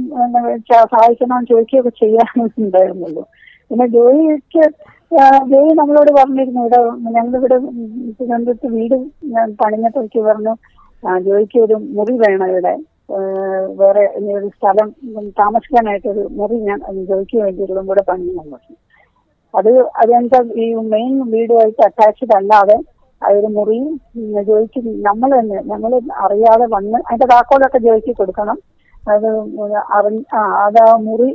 സഹായിക്കണമെന്ന് ചോദിക്കുകയൊക്കെ ചെയ്യാനുണ്ടായിരുന്നുള്ളൂ പിന്നെ ജോലിക്ക് ജോലി നമ്മളോട് പറഞ്ഞിരുന്നു. ഇവിടെ ഞങ്ങളിവിടെ തിരുവനന്തപുരത്ത് വീട് പണിഞ്ഞപ്പോഴേക്ക് പറഞ്ഞു ജോലിക്ക് ഒരു മുറി വേണം ഇവിടെ. വേറെ ഇനി ഒരു സ്ഥലം താമസിക്കാനായിട്ടൊരു മുറി ഞാൻ ജോലിക്ക് വേണ്ടിയിട്ടുള്ളതും കൂടെ പണിയണം പറഞ്ഞു. അത് അതെന്താ ഈ മെയിൻ വീടുമായിട്ട് അറ്റാച്ച്ഡ് അല്ലാതെ അതൊരു മുറിയും ജോയിക്ക് നമ്മൾ തന്നെ നമ്മൾ അറിയാതെ വന്ന് അതിന്റെ താക്കോലൊക്കെ ജോലിക്ക് കൊടുക്കണം. അത് അറിഞ്ഞ് അത് ആ മുറി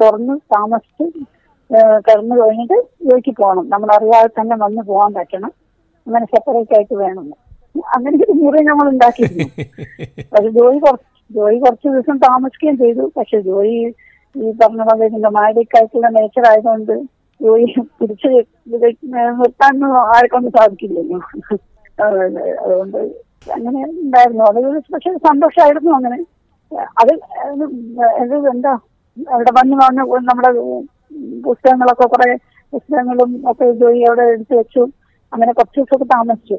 തുറന്ന് താമസിച്ച് കിടന്നു കഴിഞ്ഞിട്ട് ജോലിക്ക് പോകണം. നമ്മൾ അറിയാതെ തന്നെ വന്ന് പോകാൻ പറ്റണം. അങ്ങനെ സെപ്പറേറ്റ് ആയിട്ട് വേണം. അങ്ങനെ ഒരു മുറി നമ്മൾ ഉണ്ടാക്കിയിരുന്നു. പക്ഷെ ജോലി കുറച്ച് ജോലി കുറച്ച് ദിവസം താമസിക്കുകയും ചെയ്തു. പക്ഷെ ജോലി ഈ പറഞ്ഞ പോലെ ഇതിന്റെ മാരിക്കായിട്ടുള്ള നേച്ചർ ആയതുകൊണ്ട് ജോലി പിടിച്ച് നിർത്താനൊന്നും ആർക്കൊന്നും സാധിക്കില്ലല്ലോ. അതുകൊണ്ട് അങ്ങനെ ഉണ്ടായിരുന്നു. അത് പക്ഷെ സന്തോഷമായിരുന്നു അങ്ങനെ. അത് ഇത് എന്താ അവിടെ വന്ന് വന്ന് നമ്മുടെ പുസ്തകങ്ങളൊക്കെ കുറെ പുസ്തകങ്ങളും ഒക്കെ ജോലി അവിടെ എടുത്തു വെച്ചു. അങ്ങനെ കുറച്ച് ദിവസമൊക്കെ താമസിച്ചു.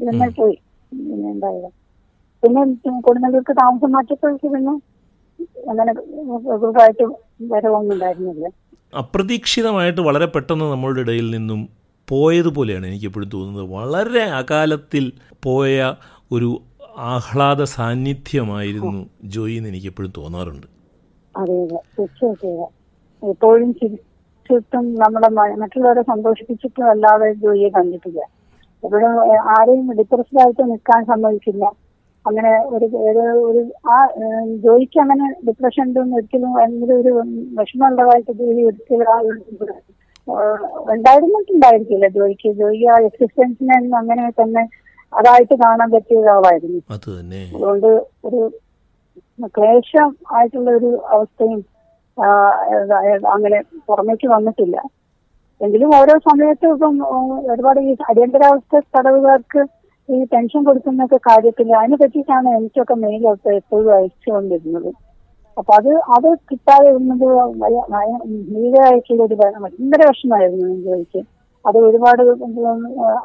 പിന്നെ പോയി. പിന്നെ എന്തായാലും. പിന്നെ കൊടുങ്ങല്ലൂർക്ക് താമസം മാറ്റിയപ്പോഴേക്ക് പിന്നെ അങ്ങനെ ഗ്രൂപ്പായിട്ട് വരവൊന്നും ഉണ്ടായിരുന്നില്ല. അപ്രതീക്ഷിതമായിട്ട് വളരെ പെട്ടെന്ന് നമ്മളുടെ ഇടയിൽ നിന്നും പോയതുപോലെയാണ് എനിക്ക് എപ്പോഴും തോന്നുന്നത്. വളരെ അകാലത്തിൽ പോയ ഒരു ആഹ്ലാദ സാന്നിധ്യമായിരുന്നു ജോയി എന്ന് എനിക്ക് എപ്പോഴും തോന്നാറുണ്ട്. അതെ അതെ. തീർച്ചയായിട്ടും. എപ്പോഴും ചുറ്റും നമ്മുടെ മറ്റുള്ളവരെ സന്തോഷിപ്പിച്ചിട്ടും അല്ലാതെ ജോയിയെ കണ്ടിട്ടില്ല. എപ്പോഴും ആരെയും ഡിപ്രസ്ഡായിട്ട് നിൽക്കാൻ സമ്മതിക്കില്ല അങ്ങനെ ഒരു ഒരു ആ ജോലിക്ക് അങ്ങനെ ഡിപ്രഷൻ ഉണ്ടെന്ന് ഒരിക്കലും ഭയങ്കര ഒരു വിഷമമുള്ളതായിട്ട് ജോലി ഒരിക്കലും ആ ഉണ്ടായിരുന്നിട്ടുണ്ടായിരിക്കില്ല ജോലിക്ക്. ജോലി ആ എക്സിസ്റ്റൻസിനെ അങ്ങനെ തന്നെ അതായിട്ട് കാണാൻ പറ്റിയ ഒരാളായിരുന്നു അതുകൊണ്ട് ഒരു ക്ലേശം ആയിട്ടുള്ള ഒരു അവസ്ഥയും അങ്ങനെ പുറമേക്ക് വന്നിട്ടില്ല. എങ്കിലും ഓരോ സമയത്തും ഇപ്പം ഒരുപാട് ഈ അടിയന്തരാവസ്ഥ തടവുകാർക്ക് ഈ പെൻഷൻ കൊടുക്കുന്നൊക്കെ കാര്യത്തിൽ അതിനെ പറ്റിയിട്ടാണ് എനിക്കൊക്കെ മെയിലൊക്കെ എപ്പോഴും അയച്ചുകൊണ്ടിരുന്നത്. അപ്പൊ അത് അത് കിട്ടാതെ ഇരുന്നത് ഭീകരമായിട്ടുള്ള ഒരു ഭയ- ഭയങ്കര വിഷമമായിരുന്നു എനിക്ക് അത് ഒരുപാട്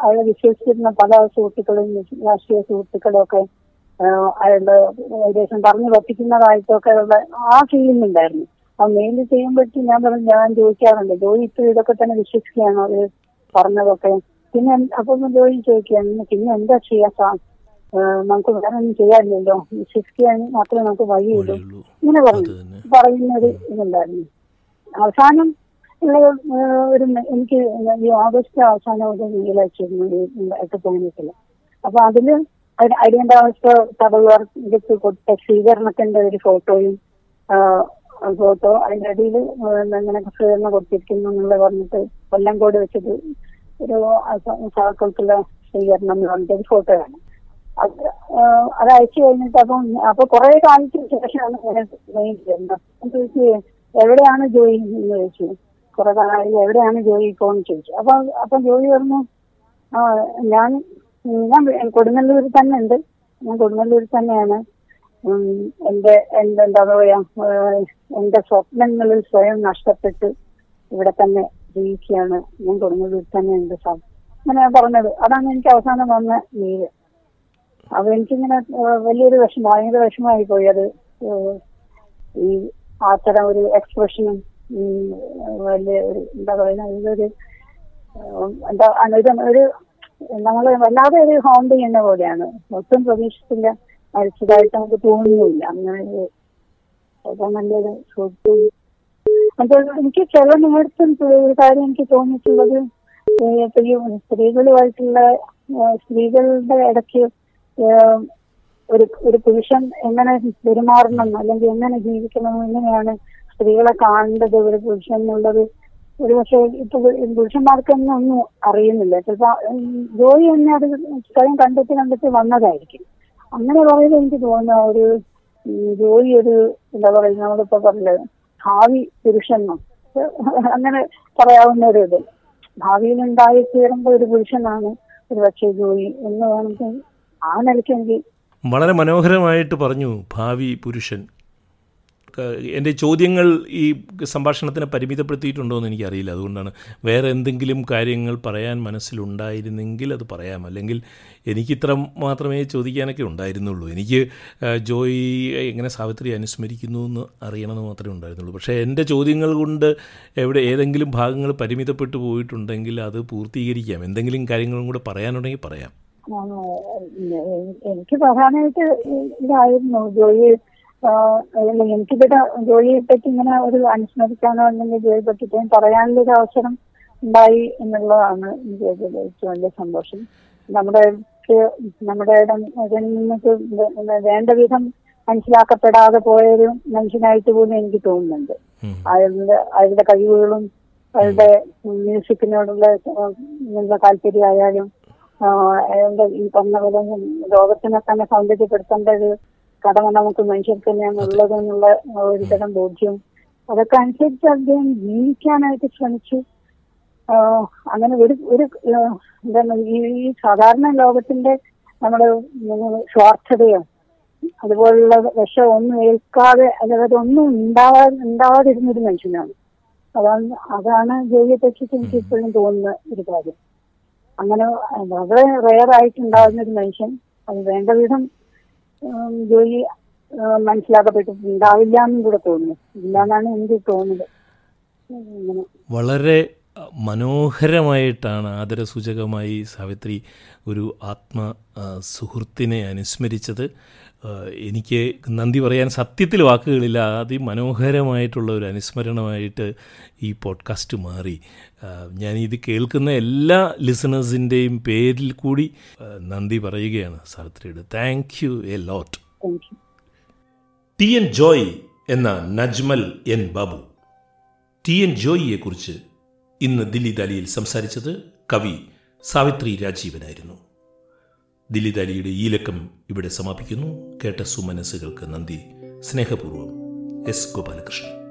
അയാളെ വിശ്വസിച്ചിരുന്ന പല സുഹൃത്തുക്കളും രാഷ്ട്രീയ സുഹൃത്തുക്കളും ഒക്കെ അയാളുടെ ഏകദേശം പറഞ്ഞു പറ്റിക്കുന്നതായിട്ടൊക്കെ ഉള്ള ആ ഫീലിംഗ് ഉണ്ടായിരുന്നു. ആ മെയിൽ ചെയ്യുമ്പോഴത്തേക്കും ഞാൻ പറഞ്ഞു ഞാൻ ചോദിക്കാറുണ്ട്. ജോലി ഇപ്പോഴും ഇതൊക്കെ തന്നെ വിശ്വസിക്കുകയാണോ? അവർ പറഞ്ഞതൊക്കെ പിന്നെ അപ്പൊ ജോലി ചോദിക്കുകയാണ് പിന്നെ എന്താ ചെയ്യാ നമുക്ക് വേറെ ഒന്നും ചെയ്യാനില്ലല്ലോ വിശ്വസിക്കാൻ മാത്രമേ നമുക്ക് വഴിയുള്ളൂ. ഇങ്ങനെ പറഞ്ഞു. പറയുന്ന ഒരു ഇതുണ്ടായിരുന്നു. അവസാനം ഒരു എനിക്ക് ഈ ഓഗസ്റ്റ് അവസാനം ഒരു എട്ട് തോന്നിയിട്ടില്ല. അപ്പൊ അതിൽ അടിയന്റെ അവസ്ഥ തടവുകാർക്ക് കൊടുത്ത സ്വീകരണത്തിന്റെ ഒരു ഫോട്ടോയും ഫോട്ടോ അതിന്റെ അടിയിൽ ഇങ്ങനെ സ്വീകരണം കൊടുത്തിരിക്കുന്നു എന്നുള്ള പറഞ്ഞിട്ട് കൊല്ലംകോട് വെച്ചിട്ട് ഒരു സാക്കൾക്കുള്ള സ്വീകരണം പറഞ്ഞിട്ട് ഒരു ഫോട്ടോയാണ് അത് ആഹ് അത് അയച്ചു കഴിഞ്ഞിട്ട് അപ്പം അപ്പൊ കുറെ കാലത്തിന് ശേഷമാണ് ഞാൻ ജോയിൻ ചെയ്യുന്നത് അപ്പം ചോദിച്ചു എവിടെയാണ് ജോയി? എന്ന് ചോദിച്ചു. കുറെ കാലമായി എവിടെയാണ് ജോയി ഇപ്പോൾ? ചോദിച്ചു. അപ്പൊ അപ്പൊ ജോയി പറഞ്ഞു ആ ഞാൻ ഞാൻ കൊടുങ്ങല്ലൂരിൽ തന്നെ ഉണ്ട്. ഞാൻ കൊടുങ്ങല്ലൂരിൽ തന്നെയാണ്. എന്റെ എന്റെ എന്താ പറയാ എന്റെ സ്വപ്നങ്ങളിൽ സ്വയം നഷ്ടപ്പെട്ട് ഇവിടെ തന്നെ ജീവിക്കുകയാണ് ഞാൻ തുടങ്ങിയത്. തന്നെ ഉണ്ട് സാർ അങ്ങനെ ഞാൻ പറഞ്ഞത്. അതാണ് എനിക്ക് അവസാനം വന്ന നീര്. അപ്പൊ എനിക്കിങ്ങനെ വലിയൊരു വിഷമം ഭയങ്കര വിഷമമായി പോയി. അത് ഈ അത്തരം ഒരു എക്സ്പ്രഷനും വലിയ ഒരു എന്താ പറയുക ഇതൊരു എന്താ ഇത് ഒരു നമ്മൾ വല്ലാതെ ഒരു ഹോം ചെയ്യുന്ന പോലെയാണ്. ഒട്ടും പ്രതീക്ഷിച്ചില്ല. മരിച്ചതായിട്ട് നമുക്ക് തോന്നുന്നില്ല അങ്ങനെ ഒരു നല്ലൊരു സുഹൃത്തും അപ്പോൾ എനിക്ക് ചില നേരത്തും ഒരു കാര്യം എനിക്ക് തോന്നിയിട്ടുള്ളത് സ്ത്രീകളുമായിട്ടുള്ള സ്ത്രീകളുടെ ഇടയ്ക്ക് ഒരു ഒരു പുരുഷൻ എങ്ങനെ പെരുമാറണം അല്ലെങ്കിൽ എങ്ങനെ ജീവിക്കണം എങ്ങനെയാണ് സ്ത്രീകളെ കാണേണ്ടത് ഒരു പുരുഷൻ എന്നുള്ളത്. ഒരു പക്ഷേ ഇപ്പൊ പുരുഷന്മാർക്കൊന്നും ഒന്നും അറിയുന്നില്ല. ചിലപ്പോ ജോലി തന്നെ അത് സ്വയം കണ്ടെത്തി കണ്ടെത്തി വന്നതായിരിക്കും. അങ്ങനെ പറയുന്നത് എനിക്ക് തോന്നുന്ന ഒരു ജോലി ഒരു എന്താ പറയുക നമ്മളിപ്പോ പറഞ്ഞത് ഭാവി പുരുഷനും അങ്ങനെ പറയാവുന്ന ഒരു ഇത്. ഭാവിയിൽ ഉണ്ടായി തീരുമ്പോ ഒരു പുരുഷനാണ് ഒരു പക്ഷേ ജോലി എന്ന് വേണമെങ്കിൽ ആ നിലയ്ക്കെങ്കിൽ വളരെ മനോഹരമായിട്ട് പറഞ്ഞു ഭാവി പുരുഷൻ. എന്റെ ചോദ്യങ്ങൾ ഈ സംഭാഷണത്തിനെ പരിമിതപ്പെടുത്തിയിട്ടുണ്ടോ എന്ന് എനിക്കറിയില്ല. അതുകൊണ്ടാണ് വേറെ എന്തെങ്കിലും കാര്യങ്ങൾ പറയാൻ മനസ്സിലുണ്ടായിരുന്നെങ്കിൽ അത് പറയാം. അല്ലെങ്കിൽ എനിക്ക് ഇത്ര മാത്രമേ ചോദിക്കാനൊക്കെ ഉണ്ടായിരുന്നുള്ളൂ. എനിക്ക് ജോയി എങ്ങനെ സാവിത്രി അനുസ്മരിക്കുന്നു എന്ന് അറിയണമെന്ന് മാത്രമേ ഉണ്ടായിരുന്നുള്ളൂ. പക്ഷേ എന്റെ ചോദ്യങ്ങൾ കൊണ്ട് എവിടെ ഏതെങ്കിലും ഭാഗങ്ങൾ പരിമിതപ്പെട്ടു പോയിട്ടുണ്ടെങ്കിൽ അത് പൂർത്തീകരിക്കാം. എന്തെങ്കിലും കാര്യങ്ങളും കൂടെ പറയാനുണ്ടെങ്കിൽ പറയാം. എനിക്ക് പറയാനായിട്ട് ഇതായിരുന്നു. ജോലി എനിക്കിവിടെ ജോലിയെ പറ്റി ഇങ്ങനെ ഒരു അനുസ്മരിക്കാനോ അല്ലെങ്കിൽ ജോലിയെ പറ്റിയിട്ട് പറയാനുള്ള ഒരു അവസരം ഉണ്ടായി എന്നുള്ളതാണ് എനിക്ക് ഏറ്റവും വലിയ സന്തോഷം നമ്മുടെ നമ്മുടെ നിന്നൊക്കെ വേണ്ട വിധം മനസ്സിലാക്കപ്പെടാതെ പോയൊരു മനുഷ്യനായിട്ട് പോലും എനിക്ക് തോന്നുന്നുണ്ട്. അയാളുടെ അയാളുടെ കഴിവുകളും അയാളുടെ മ്യൂസിക്കിനോടുള്ള താല്പര്യമായാലും അയാളുടെ ഈ പറഞ്ഞ പോലെ ലോകത്തിനെ തന്നെ സൗന്ദര്യപ്പെടുത്തേണ്ട ഒരു കടമ നമുക്ക് മനുഷ്യർക്ക് തന്നെയാണുള്ളത് എന്നുള്ള ഒരു തരം ബോധ്യം. അതൊക്കെ അനുസരിച്ച് അദ്ദേഹം ജീവിക്കാനായിട്ട് ശ്രമിച്ചു. അങ്ങനെ ഒരു ഒരു എന്താണ് ഈ സാധാരണ ലോകത്തിന്റെ നമ്മുടെ സ്വാർത്ഥതയോ അതുപോലുള്ള വിഷം ഒന്നും ഏൽക്കാതെ അതായത് ഒന്നും ഉണ്ടാവാ ഉണ്ടാവാതിരുന്നൊരു മനുഷ്യനാണ്. അതാണ് അതാണ് ജോലിയെ പറ്റിയിട്ട് എനിക്ക് ഇപ്പോഴും തോന്നുന്ന ഒരു കാര്യം. അങ്ങനെ വളരെ റെയർ ആയിട്ടുണ്ടാകുന്ന ഒരു മനുഷ്യൻ. അത് വേണ്ട വിധം ജോലി മനസ്സിലാക്കപ്പെട്ടിട്ടുണ്ടാവില്ല എന്നും കൂടെ തോന്നുന്നു. ഇല്ലാന്നാണ് എനിക്ക് തോന്നുന്നത്. വളരെ മനോഹരമായിട്ടാണ് ആദരസൂചകമായി സാവിത്രി ഒരു ആത്മ സുഹൃത്തിനെ അനുസ്മരിച്ചത്. എനിക്ക് നന്ദി പറയാൻ സത്യത്തിൽ വാക്കുകളില്ല. അതിമനോഹരമായിട്ടുള്ള ഒരു അനുസ്മരണമായിട്ട് ഈ പോഡ്കാസ്റ്റ് മാറി. ഞാൻ ഇത് കേൾക്കുന്ന എല്ലാ ലിസണേഴ്സിന്റെയും പേരിൽ കൂടി നന്ദി പറയുകയാണ് സാവിത്രിയുടെ. Thank you a lot T N Joy എന്ന Najmal N Babu. T N ജോയിയെക്കുറിച്ച് ഇന്ന് ദില്ലി ദാലിയിൽ സംസാരിച്ചത് കവി സാവിത്രി രാജീവനായിരുന്നു. ദില്ലി ദാലിയുടെ ഈ ലക്കം ഇവിടെ സമാപിക്കുന്നു. കേട്ട സുമനസ്സുകൾക്ക് നന്ദി. സ്നേഹപൂർവം എസ് ഗോപാലകൃഷ്ണൻ.